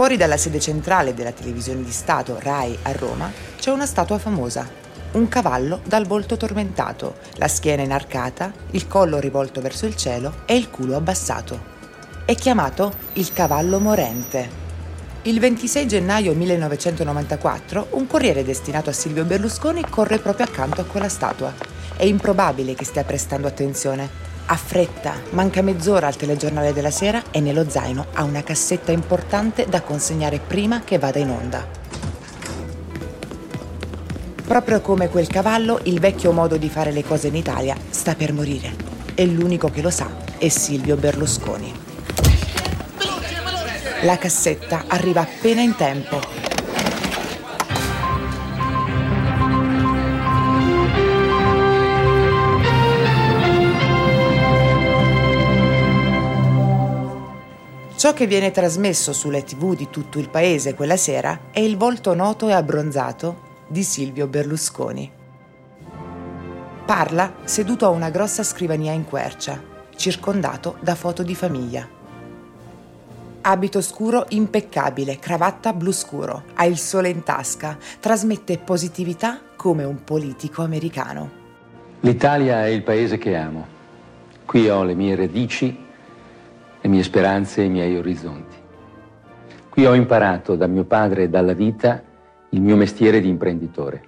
Fuori dalla sede centrale della televisione di Stato RAI a Roma c'è una statua famosa. Un cavallo dal volto tormentato, la schiena inarcata, il collo rivolto verso il cielo e il culo abbassato. È chiamato il cavallo morente. Il 26 gennaio 1994 un corriere destinato a Silvio Berlusconi corre proprio accanto a quella statua. È improbabile che stia prestando attenzione. Ha fretta, manca mezz'ora al telegiornale della sera e nello zaino ha una cassetta importante da consegnare prima che vada in onda. Proprio come quel cavallo, il vecchio modo di fare le cose in Italia sta per morire. E l'unico che lo sa è Silvio Berlusconi. La cassetta arriva appena in tempo. Ciò che viene trasmesso sulle tv di tutto il paese quella sera è il volto noto e abbronzato di Silvio Berlusconi. Parla seduto a una grossa scrivania in quercia, circondato da foto di famiglia. Abito scuro impeccabile, cravatta blu scuro, ha il sole in tasca, trasmette positività come un politico americano. L'Italia è il paese che amo. Qui ho le mie radici, le mie speranze e i miei orizzonti. Qui ho imparato da mio padre e dalla vita il mio mestiere di imprenditore.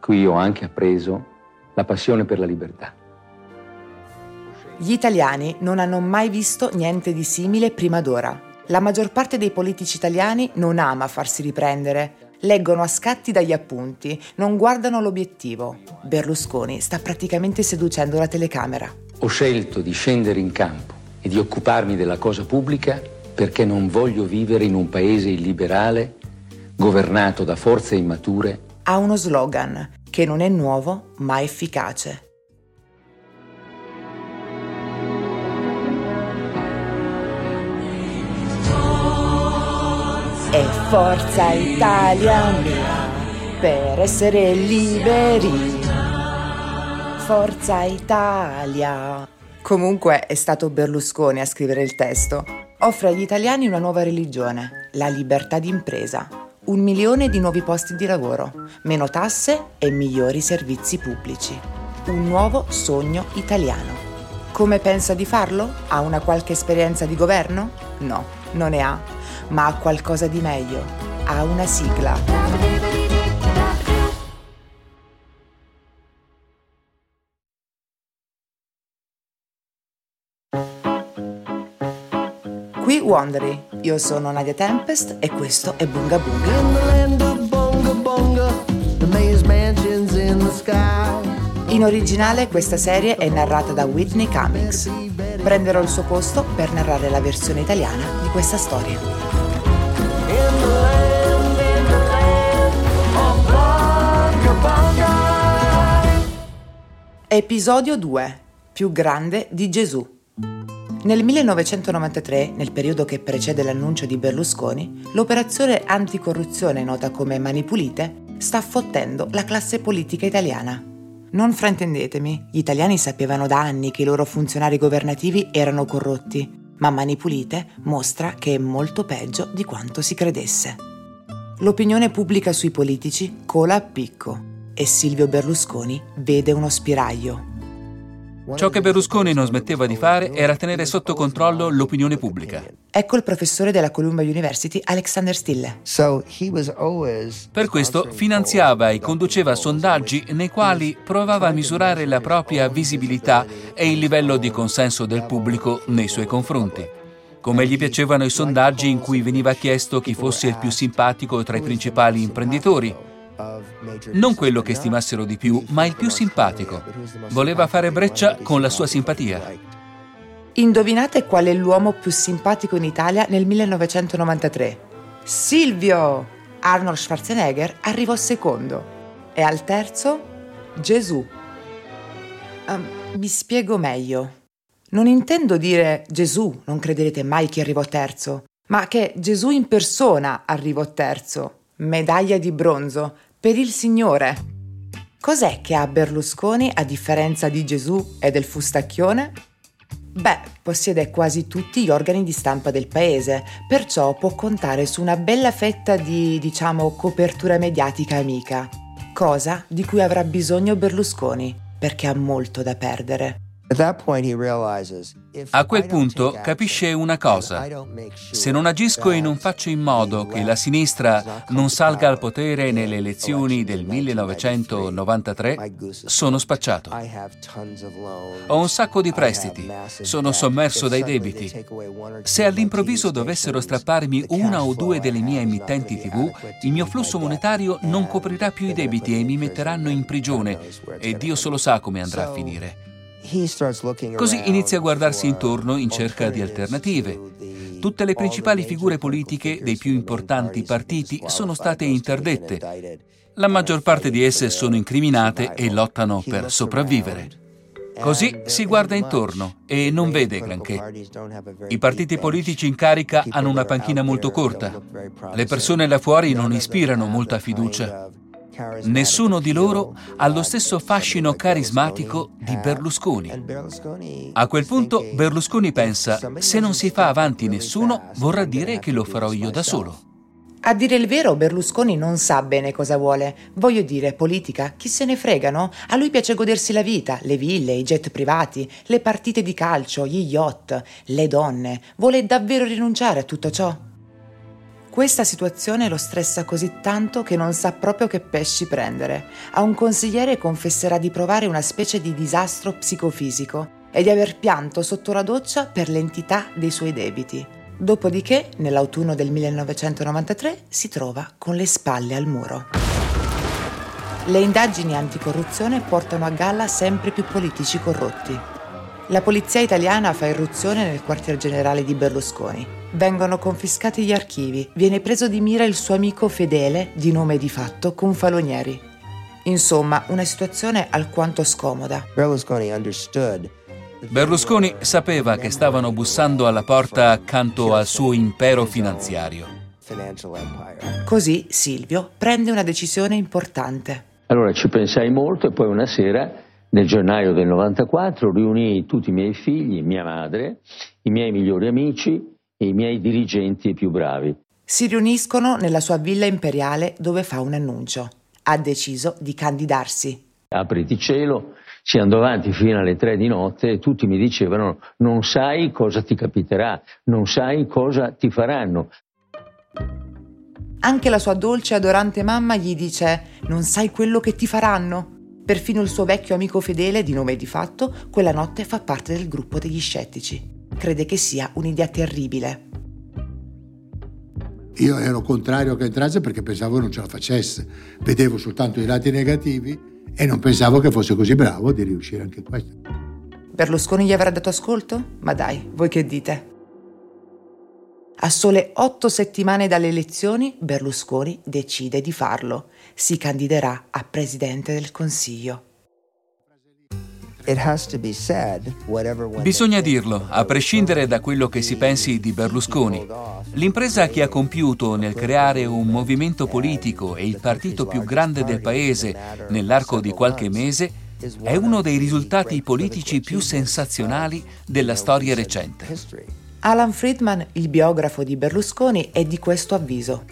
Qui ho anche appreso la passione per la libertà. Gli italiani non hanno mai visto niente di simile prima d'ora. La maggior parte dei politici italiani non ama farsi riprendere. Leggono a scatti dagli appunti, non guardano l'obiettivo. Berlusconi sta praticamente seducendo la telecamera. Ho scelto di scendere in campo e di occuparmi della cosa pubblica perché non voglio vivere in un paese illiberale governato da forze immature. Ha uno slogan che non è nuovo ma efficace. E forza Italia mia per essere liberi. Forza Italia. Comunque è stato Berlusconi a scrivere il testo. Offre agli italiani una nuova religione, la libertà d'impresa. Un milione di nuovi posti di lavoro, meno tasse e migliori servizi pubblici. Un nuovo sogno italiano. Come pensa di farlo? Ha una qualche esperienza di governo? No, non ne ha, ma ha qualcosa di meglio. Ha una sigla. Wondery, io sono Nadia Tempest e questo è Bunga Bunga. In originale questa serie è narrata da Whitney Cummings. Prenderò il suo posto per narrare la versione italiana di questa storia. Episodio 2. Più grande di Gesù. Nel 1993, nel periodo che precede l'annuncio di Berlusconi, l'operazione anticorruzione nota come Mani Pulite sta fottendo la classe politica italiana. Non fraintendetemi, gli italiani sapevano da anni che i loro funzionari governativi erano corrotti, ma Mani Pulite mostra che è molto peggio di quanto si credesse. L'opinione pubblica sui politici cola a picco e Silvio Berlusconi vede uno spiraglio. Ciò che Berlusconi non smetteva di fare era tenere sotto controllo l'opinione pubblica. Ecco il professore della Columbia University Alexander Stille. Per questo finanziava e conduceva sondaggi nei quali provava a misurare la propria visibilità e il livello di consenso del pubblico nei suoi confronti. Come gli piacevano i sondaggi in cui veniva chiesto chi fosse il più simpatico tra i principali imprenditori, Non quello che stimassero di più, ma il più simpatico. Voleva fare breccia con la sua simpatia. Indovinate qual è l'uomo più simpatico in Italia nel 1993? Silvio! Arnold Schwarzenegger arrivò secondo. E al terzo? Gesù. Um, mi spiego meglio. Non intendo dire Gesù, non crederete mai che arrivò terzo, ma che Gesù in persona arrivò terzo. Medaglia di bronzo per il Signore. Cos'è che ha Berlusconi a differenza di Gesù e del fustacchione? Beh, possiede quasi tutti gli organi di stampa del paese, perciò può contare su una bella fetta di, diciamo, copertura mediatica amica, cosa di cui avrà bisogno Berlusconi, perché ha molto da perdere. A quel punto capisce una cosa. Se non agisco e non faccio in modo che la sinistra non salga al potere nelle elezioni del 1993, sono spacciato. Ho un sacco di prestiti, sono sommerso dai debiti. Se all'improvviso dovessero strapparmi una o due delle mie emittenti TV, il mio flusso monetario non coprirà più i debiti e mi metteranno in prigione. e Dio solo sa come andrà a finire. Così inizia a guardarsi intorno in cerca di alternative. Tutte le principali figure politiche dei più importanti partiti sono state interdette. La maggior parte di esse sono incriminate e lottano per sopravvivere. Così si guarda intorno e non vede granché. I partiti politici in carica hanno una panchina molto corta. Le persone là fuori non ispirano molta fiducia. Nessuno di loro ha lo stesso fascino carismatico di Berlusconi. A quel punto Berlusconi pensa, se non si fa avanti nessuno, vorrà dire che lo farò io da solo. A dire il vero, Berlusconi non sa bene cosa vuole. Voglio dire, politica, chi se ne fregano? A lui piace godersi la vita, le ville, i jet privati, le partite di calcio, gli yacht, le donne. Vuole davvero rinunciare a tutto ciò? Questa situazione lo stressa così tanto che non sa proprio che pesci prendere. A un consigliere confesserà di provare una specie di disastro psicofisico e di aver pianto sotto la doccia per l'entità dei suoi debiti. Dopodiché, nell'autunno del 1993, si trova con le spalle al muro. Le indagini anticorruzione portano a galla sempre più politici corrotti. La polizia italiana fa irruzione nel quartier generale di Berlusconi. Vengono confiscati gli archivi, viene preso di mira il suo amico fedele, di nome di fatto, Confalonieri. Insomma, una situazione alquanto scomoda. Berlusconi sapeva che stavano bussando alla porta accanto al suo impero finanziario. Così Silvio prende una decisione importante. Allora ci pensai molto e poi una sera, nel gennaio del 94, riunii tutti i miei figli, mia madre, i miei migliori amici e i miei dirigenti più bravi. Si riuniscono nella sua villa imperiale dove fa un annuncio. Ha deciso di candidarsi. Apriti cielo, si andò avanti fino alle tre di notte e tutti mi dicevano non sai cosa ti capiterà, non sai cosa ti faranno. Anche la sua dolce e adorante mamma gli dice non sai quello che ti faranno. Perfino il suo vecchio amico fedele, di nome di fatto, quella notte fa parte del gruppo degli scettici crede che sia un'idea terribile. Io ero contrario che entrasse perché pensavo non ce la facesse. Vedevo soltanto i lati negativi e non pensavo che fosse così bravo di riuscire anche questo. Berlusconi gli avrà dato ascolto? Ma dai, voi che dite? A sole otto settimane dalle elezioni, Berlusconi decide di farlo. Si candiderà a presidente del Consiglio. Bisogna dirlo, a prescindere da quello che si pensi di Berlusconi. L'impresa che ha compiuto nel creare un movimento politico e il partito più grande del paese nell'arco di qualche mese è uno dei risultati politici più sensazionali della storia recente. Alan Friedman, il biografo di Berlusconi, è di questo avviso.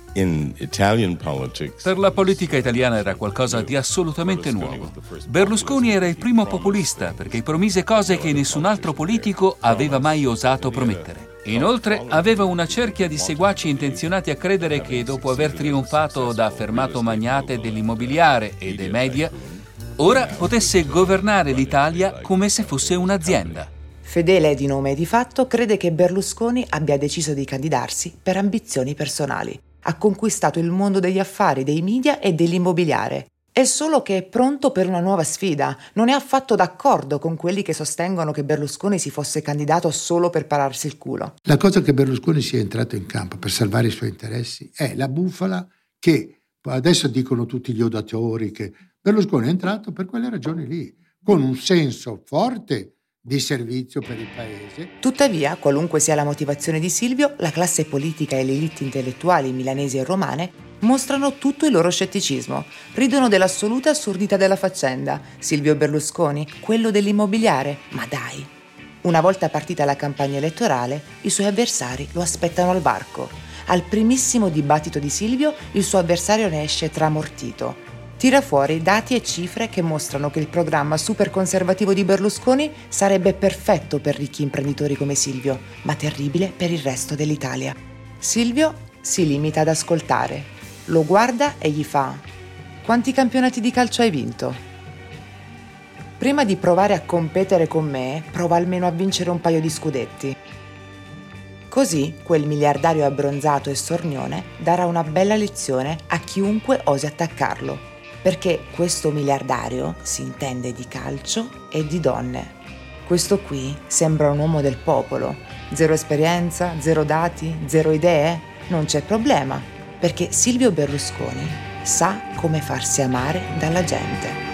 Per la politica italiana era qualcosa di assolutamente nuovo. Berlusconi era il primo populista perché promise cose che nessun altro politico aveva mai osato promettere. Inoltre aveva una cerchia di seguaci intenzionati a credere che dopo aver trionfato da affermato magnate dell'immobiliare e dei media, ora potesse governare l'Italia come se fosse un'azienda. Fedele di nome e di fatto, crede che Berlusconi abbia deciso di candidarsi per ambizioni personali. ha conquistato il mondo degli affari, dei media e dell'immobiliare. È solo che è pronto per una nuova sfida, non è affatto d'accordo con quelli che sostengono che Berlusconi si fosse candidato solo per pararsi il culo. La cosa che Berlusconi sia entrato in campo per salvare i suoi interessi è la bufala che adesso dicono tutti gli odatori che Berlusconi è entrato per quelle ragioni lì, con un senso forte di servizio per il paese. Tuttavia, qualunque sia la motivazione di Silvio, la classe politica e le elite intellettuali milanesi e romane mostrano tutto il loro scetticismo. Ridono dell'assoluta assurdità della faccenda. Silvio Berlusconi, quello dell'immobiliare, ma dai. Una volta partita la campagna elettorale, i suoi avversari lo aspettano al varco. Al primissimo dibattito di Silvio, il suo avversario ne esce tramortito. Tira fuori dati e cifre che mostrano che il programma super conservativo di Berlusconi sarebbe perfetto per ricchi imprenditori come Silvio, ma terribile per il resto dell'Italia. Silvio si limita ad ascoltare, lo guarda e gli fa Quanti campionati di calcio hai vinto? Prima di provare a competere con me, prova almeno a vincere un paio di scudetti. Così quel miliardario abbronzato e sornione darà una bella lezione a chiunque osi attaccarlo, perché questo miliardario si intende di calcio e di donne. Questo qui sembra un uomo del popolo, zero esperienza, zero dati, zero idee, non c'è problema, perché Silvio Berlusconi sa come farsi amare dalla gente.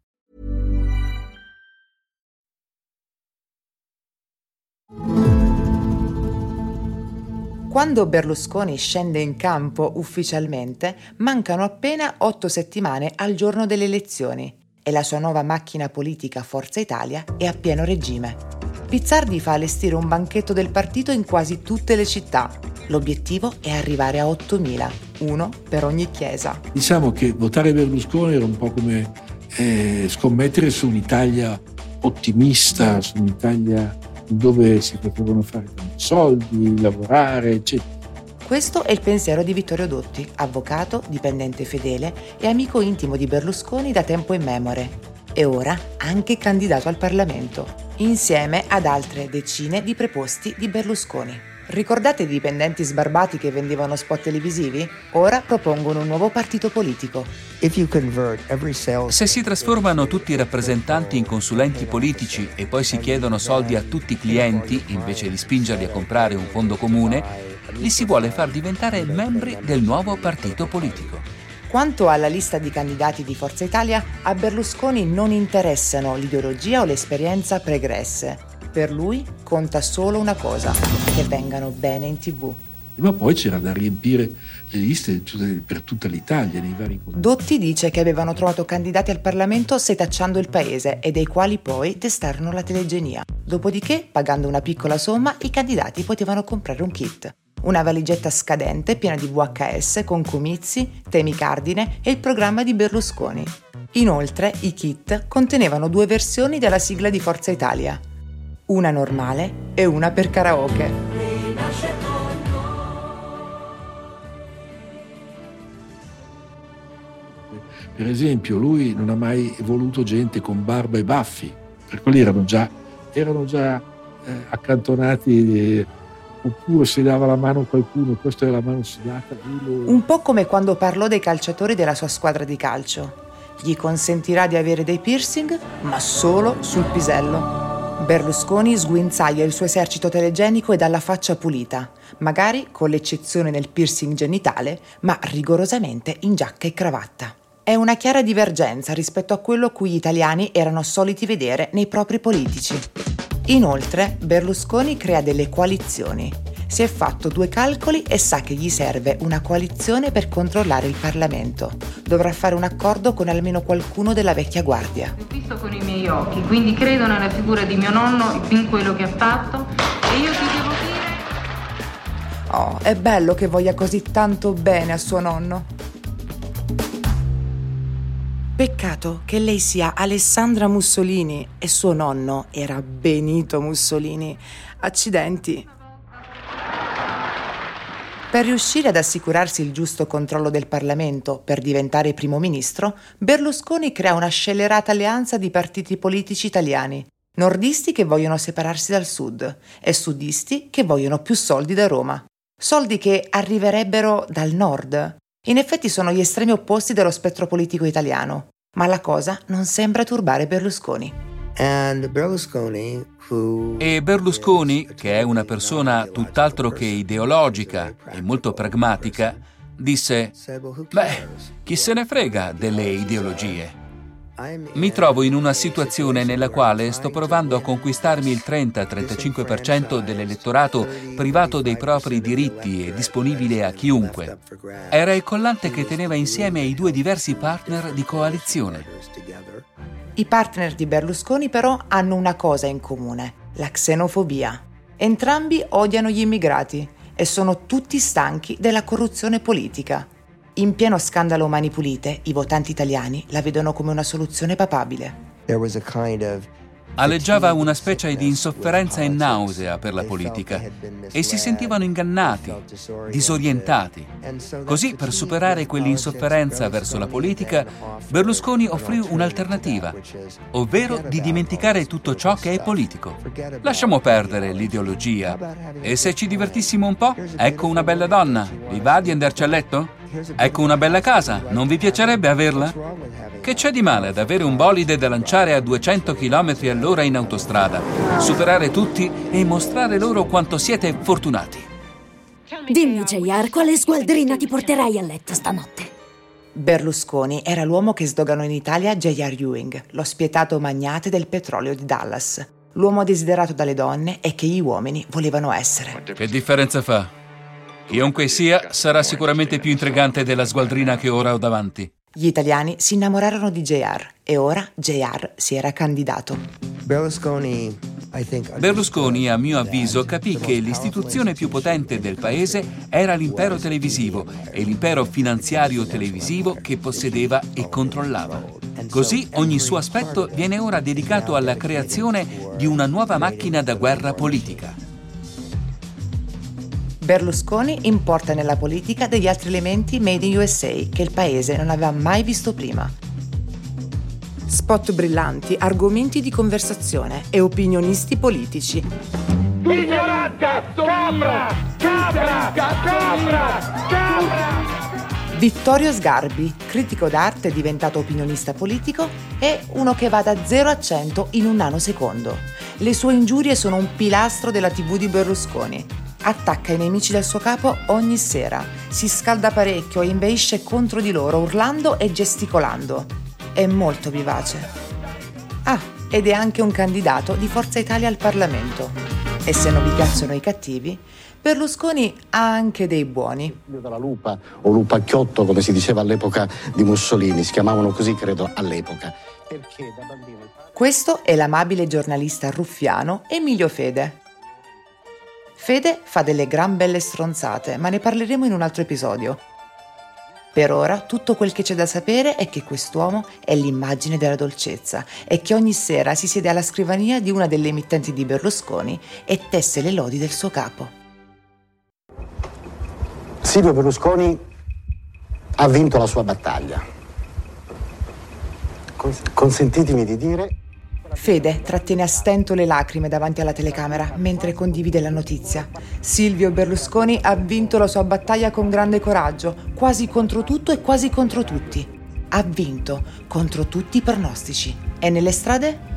Quando Berlusconi scende in campo ufficialmente, mancano appena otto settimane al giorno delle elezioni e la sua nuova macchina politica Forza Italia è a pieno regime. Pizzardi fa allestire un banchetto del partito in quasi tutte le città. L'obiettivo è arrivare a 8.000, uno per ogni chiesa. Diciamo che votare Berlusconi era un po' come eh, scommettere su un'Italia ottimista, su un'Italia dove si potevano fare tanti soldi, lavorare, eccetera. Questo è il pensiero di Vittorio Dotti, avvocato, dipendente fedele e amico intimo di Berlusconi da tempo immemore. E ora anche candidato al Parlamento, insieme ad altre decine di preposti di Berlusconi. Ricordate i dipendenti sbarbati che vendevano spot televisivi? Ora propongono un nuovo partito politico. Se si trasformano tutti i rappresentanti in consulenti politici e poi si chiedono soldi a tutti i clienti invece di spingerli a comprare un fondo comune, li si vuole far diventare membri del nuovo partito politico. Quanto alla lista di candidati di Forza Italia, a Berlusconi non interessano l'ideologia o l'esperienza pregresse. Per lui conta solo una cosa, che vengano bene in tv. Ma poi c'era da riempire le liste per tutta l'Italia, nei vari comuni. Dotti dice che avevano trovato candidati al Parlamento setacciando il paese e dei quali poi testarono la telegenia. Dopodiché, pagando una piccola somma, i candidati potevano comprare un kit. Una valigetta scadente piena di VHS con comizi, temi cardine e il programma di Berlusconi. Inoltre, i kit contenevano due versioni della sigla di Forza Italia, una normale e una per karaoke. Per esempio, lui non ha mai voluto gente con barba e baffi, per quelli erano già, erano già eh, accantonati. Eh, oppure se dava la mano a qualcuno, questa è la mano sudata. Lo... Un po' come quando parlò dei calciatori della sua squadra di calcio. Gli consentirà di avere dei piercing, ma solo sul pisello. Berlusconi sguinzaglia il suo esercito telegenico e dalla faccia pulita, magari con l'eccezione del piercing genitale, ma rigorosamente in giacca e cravatta. È una chiara divergenza rispetto a quello cui gli italiani erano soliti vedere nei propri politici. Inoltre, Berlusconi crea delle coalizioni. Si è fatto due calcoli e sa che gli serve una coalizione per controllare il Parlamento. Dovrà fare un accordo con almeno qualcuno della vecchia guardia. Ho visto con i miei occhi, quindi credo nella figura di mio nonno in quello che ha fatto e io ti devo dire... Oh, è bello che voglia così tanto bene a suo nonno. Peccato che lei sia Alessandra Mussolini e suo nonno era Benito Mussolini. Accidenti. Per riuscire ad assicurarsi il giusto controllo del Parlamento per diventare primo ministro, Berlusconi crea una scellerata alleanza di partiti politici italiani. Nordisti che vogliono separarsi dal sud e sudisti che vogliono più soldi da Roma. Soldi che arriverebbero dal nord, in effetti sono gli estremi opposti dello spettro politico italiano, ma la cosa non sembra turbare Berlusconi. E Berlusconi, che è una persona tutt'altro che ideologica e molto pragmatica, disse, beh, chi se ne frega delle ideologie? Mi trovo in una situazione nella quale sto provando a conquistarmi il 30-35% dell'elettorato privato dei propri diritti e disponibile a chiunque. Era il collante che teneva insieme i due diversi partner di coalizione. I partner di Berlusconi però hanno una cosa in comune, la xenofobia. Entrambi odiano gli immigrati e sono tutti stanchi della corruzione politica. In pieno scandalo Mani Pulite, i votanti italiani la vedono come una soluzione papabile. Aleggiava una specie di insofferenza e nausea per la politica e si sentivano ingannati, disorientati. Così, per superare quell'insofferenza verso la politica, Berlusconi offrì un'alternativa, ovvero di dimenticare tutto ciò che è politico. Lasciamo perdere l'ideologia e se ci divertissimo un po', ecco una bella donna, vi va di andarci a letto? Ecco una bella casa, non vi piacerebbe averla? Che c'è di male ad avere un bolide da lanciare a 200 km all'ora in autostrada, superare tutti e mostrare loro quanto siete fortunati? Dimmi, JR, quale sgualdrina ti porterai a letto stanotte? Berlusconi era l'uomo che sdoganò in Italia J.R. Ewing, lo spietato magnate del petrolio di Dallas, l'uomo desiderato dalle donne e che gli uomini volevano essere. Che differenza fa? Chiunque sia, sarà sicuramente più intrigante della sgualdrina che ora ho davanti. Gli italiani si innamorarono di JR e ora JR si era candidato. Berlusconi, Berlusconi, a mio avviso, capì che l'istituzione più potente del paese era l'impero televisivo e l'impero finanziario televisivo che possedeva e controllava. Così ogni suo aspetto viene ora dedicato alla creazione di una nuova macchina da guerra politica. Berlusconi importa nella politica degli altri elementi made in USA che il paese non aveva mai visto prima. Spot brillanti, argomenti di conversazione e opinionisti politici. Ignorante! Capra! Capra! Capra! Capra! Vittorio Sgarbi, critico d'arte diventato opinionista politico, è uno che va da 0 a 100 in un nanosecondo. Le sue ingiurie sono un pilastro della TV di Berlusconi attacca i nemici del suo capo ogni sera, si scalda parecchio e inveisce contro di loro urlando e gesticolando. È molto vivace. Ah, ed è anche un candidato di Forza Italia al Parlamento. E se non vi piacciono i cattivi, Berlusconi ha anche dei buoni. Della lupa o lupacchiotto, come si diceva all'epoca di Mussolini, si chiamavano così credo all'epoca. Perché da bambino... Questo è l'amabile giornalista ruffiano Emilio Fede. Fede fa delle gran belle stronzate, ma ne parleremo in un altro episodio. Per ora tutto quel che c'è da sapere è che quest'uomo è l'immagine della dolcezza e che ogni sera si siede alla scrivania di una delle emittenti di Berlusconi e tesse le lodi del suo capo. Silvio Berlusconi ha vinto la sua battaglia. Consentitemi di dire Fede trattiene a stento le lacrime davanti alla telecamera mentre condivide la notizia. Silvio Berlusconi ha vinto la sua battaglia con grande coraggio, quasi contro tutto e quasi contro tutti. ha vinto contro tutti i pronostici. E nelle strade?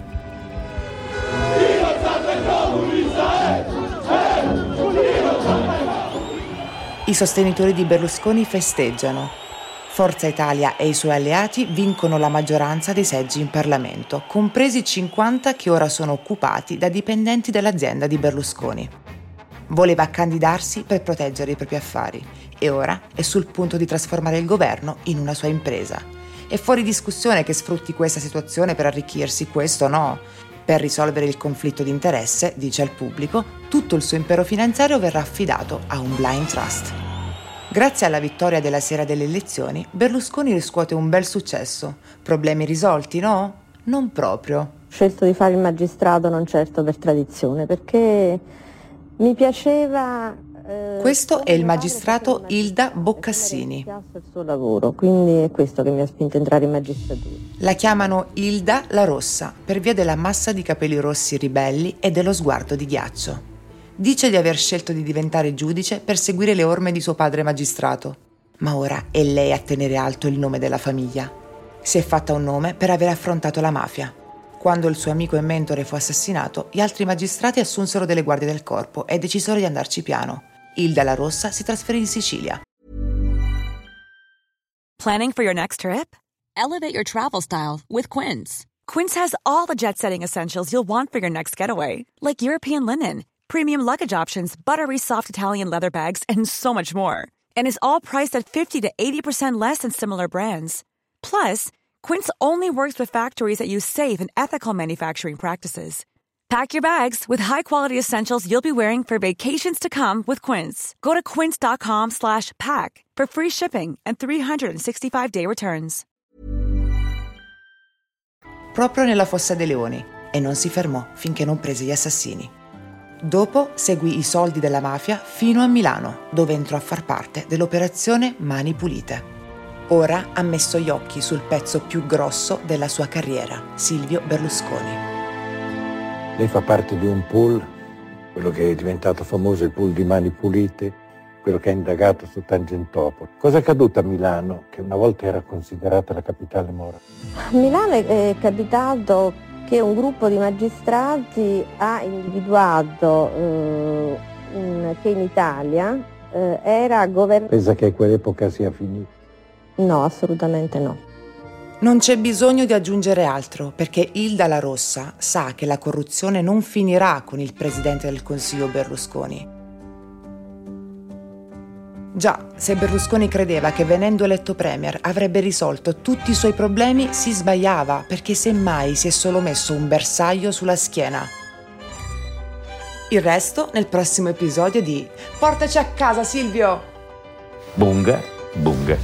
I sostenitori di Berlusconi festeggiano. Forza Italia e i suoi alleati vincono la maggioranza dei seggi in Parlamento, compresi 50 che ora sono occupati da dipendenti dell'azienda di Berlusconi. Voleva candidarsi per proteggere i propri affari e ora è sul punto di trasformare il governo in una sua impresa. È fuori discussione che sfrutti questa situazione per arricchirsi, questo no. Per risolvere il conflitto di interesse, dice al pubblico, tutto il suo impero finanziario verrà affidato a un blind trust. Grazie alla vittoria della sera delle elezioni, Berlusconi riscuote un bel successo. Problemi risolti, no? Non proprio. Ho scelto di fare il magistrato non certo per tradizione, perché mi piaceva questo è il magistrato Ilda Boccassini. il suo lavoro, quindi è questo che mi ha spinto a entrare in magistratura. La chiamano Ilda la Rossa per via della massa di capelli rossi ribelli e dello sguardo di ghiaccio. Dice di aver scelto di diventare giudice per seguire le orme di suo padre magistrato, ma ora è lei a tenere alto il nome della famiglia. Si è fatta un nome per aver affrontato la mafia. Quando il suo amico e mentore fu assassinato, gli altri magistrati assunsero delle guardie del corpo e decisero di andarci piano. Ilda La Rossa si trasferì in Sicilia. Planning for your next trip? Elevate your travel style with Quince. Quince has all the jet setting essentials you'll want for your next getaway, like European linen, premium luggage options, buttery soft Italian leather bags, and so much more. And is all priced at 50 to 80% less than similar brands. Plus, Quince only works with factories that use safe and ethical manufacturing practices. Pack your bags with high-quality essentials you'll be wearing for vacations to come with Quince. Go to quince.com slash pack for free shipping and 365-day returns. Proprio nella fossa dei leoni e non si fermò finché non prese gli assassini. Dopo seguì i soldi della mafia fino a Milano, dove entrò a far parte dell'operazione Mani Pulite. Ora ha messo gli occhi sul pezzo più grosso della sua carriera, Silvio Berlusconi. Lei fa parte di un pool, quello che è diventato famoso il pool di Mani Pulite, quello che ha indagato su Tangentopoli. Cosa è accaduto a Milano, che una volta era considerata la capitale mora? A Milano è capitato che un gruppo di magistrati ha individuato eh, in, che in Italia eh, era governato... Pensa che a quell'epoca sia finita? No, assolutamente no. Non c'è bisogno di aggiungere altro, perché Ilda La Rossa sa che la corruzione non finirà con il presidente del Consiglio Berlusconi. Già, se Berlusconi credeva che venendo eletto premier avrebbe risolto tutti i suoi problemi, si sbagliava, perché semmai si è solo messo un bersaglio sulla schiena. Il resto nel prossimo episodio di Portaci a casa, Silvio! Bunga, bunga.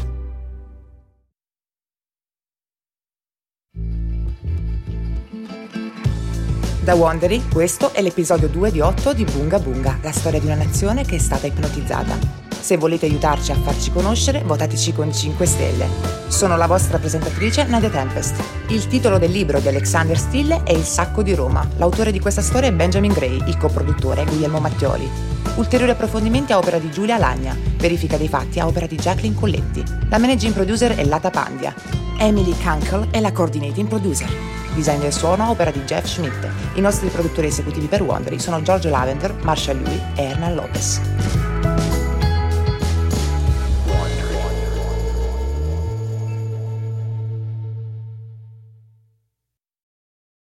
Da Wondery, questo è l'episodio 2 di 8 di Bunga Bunga, la storia di una nazione che è stata ipnotizzata. Se volete aiutarci a farci conoscere, votateci con 5 stelle. Sono la vostra presentatrice Nadia Tempest. Il titolo del libro di Alexander Stille è Il sacco di Roma. L'autore di questa storia è Benjamin Gray, il coproduttore è Guglielmo Mattioli. Ulteriori approfondimenti a opera di Giulia Alagna, verifica dei fatti a opera di Jacqueline Colletti. La managing producer è Lata Pandia. Emily Kunkel è la coordinating producer. Design del suono a opera di Jeff Schmidt. I nostri produttori esecutivi per Wondery sono Giorgio Lavender, Marshall Lui e Hernan Lopez.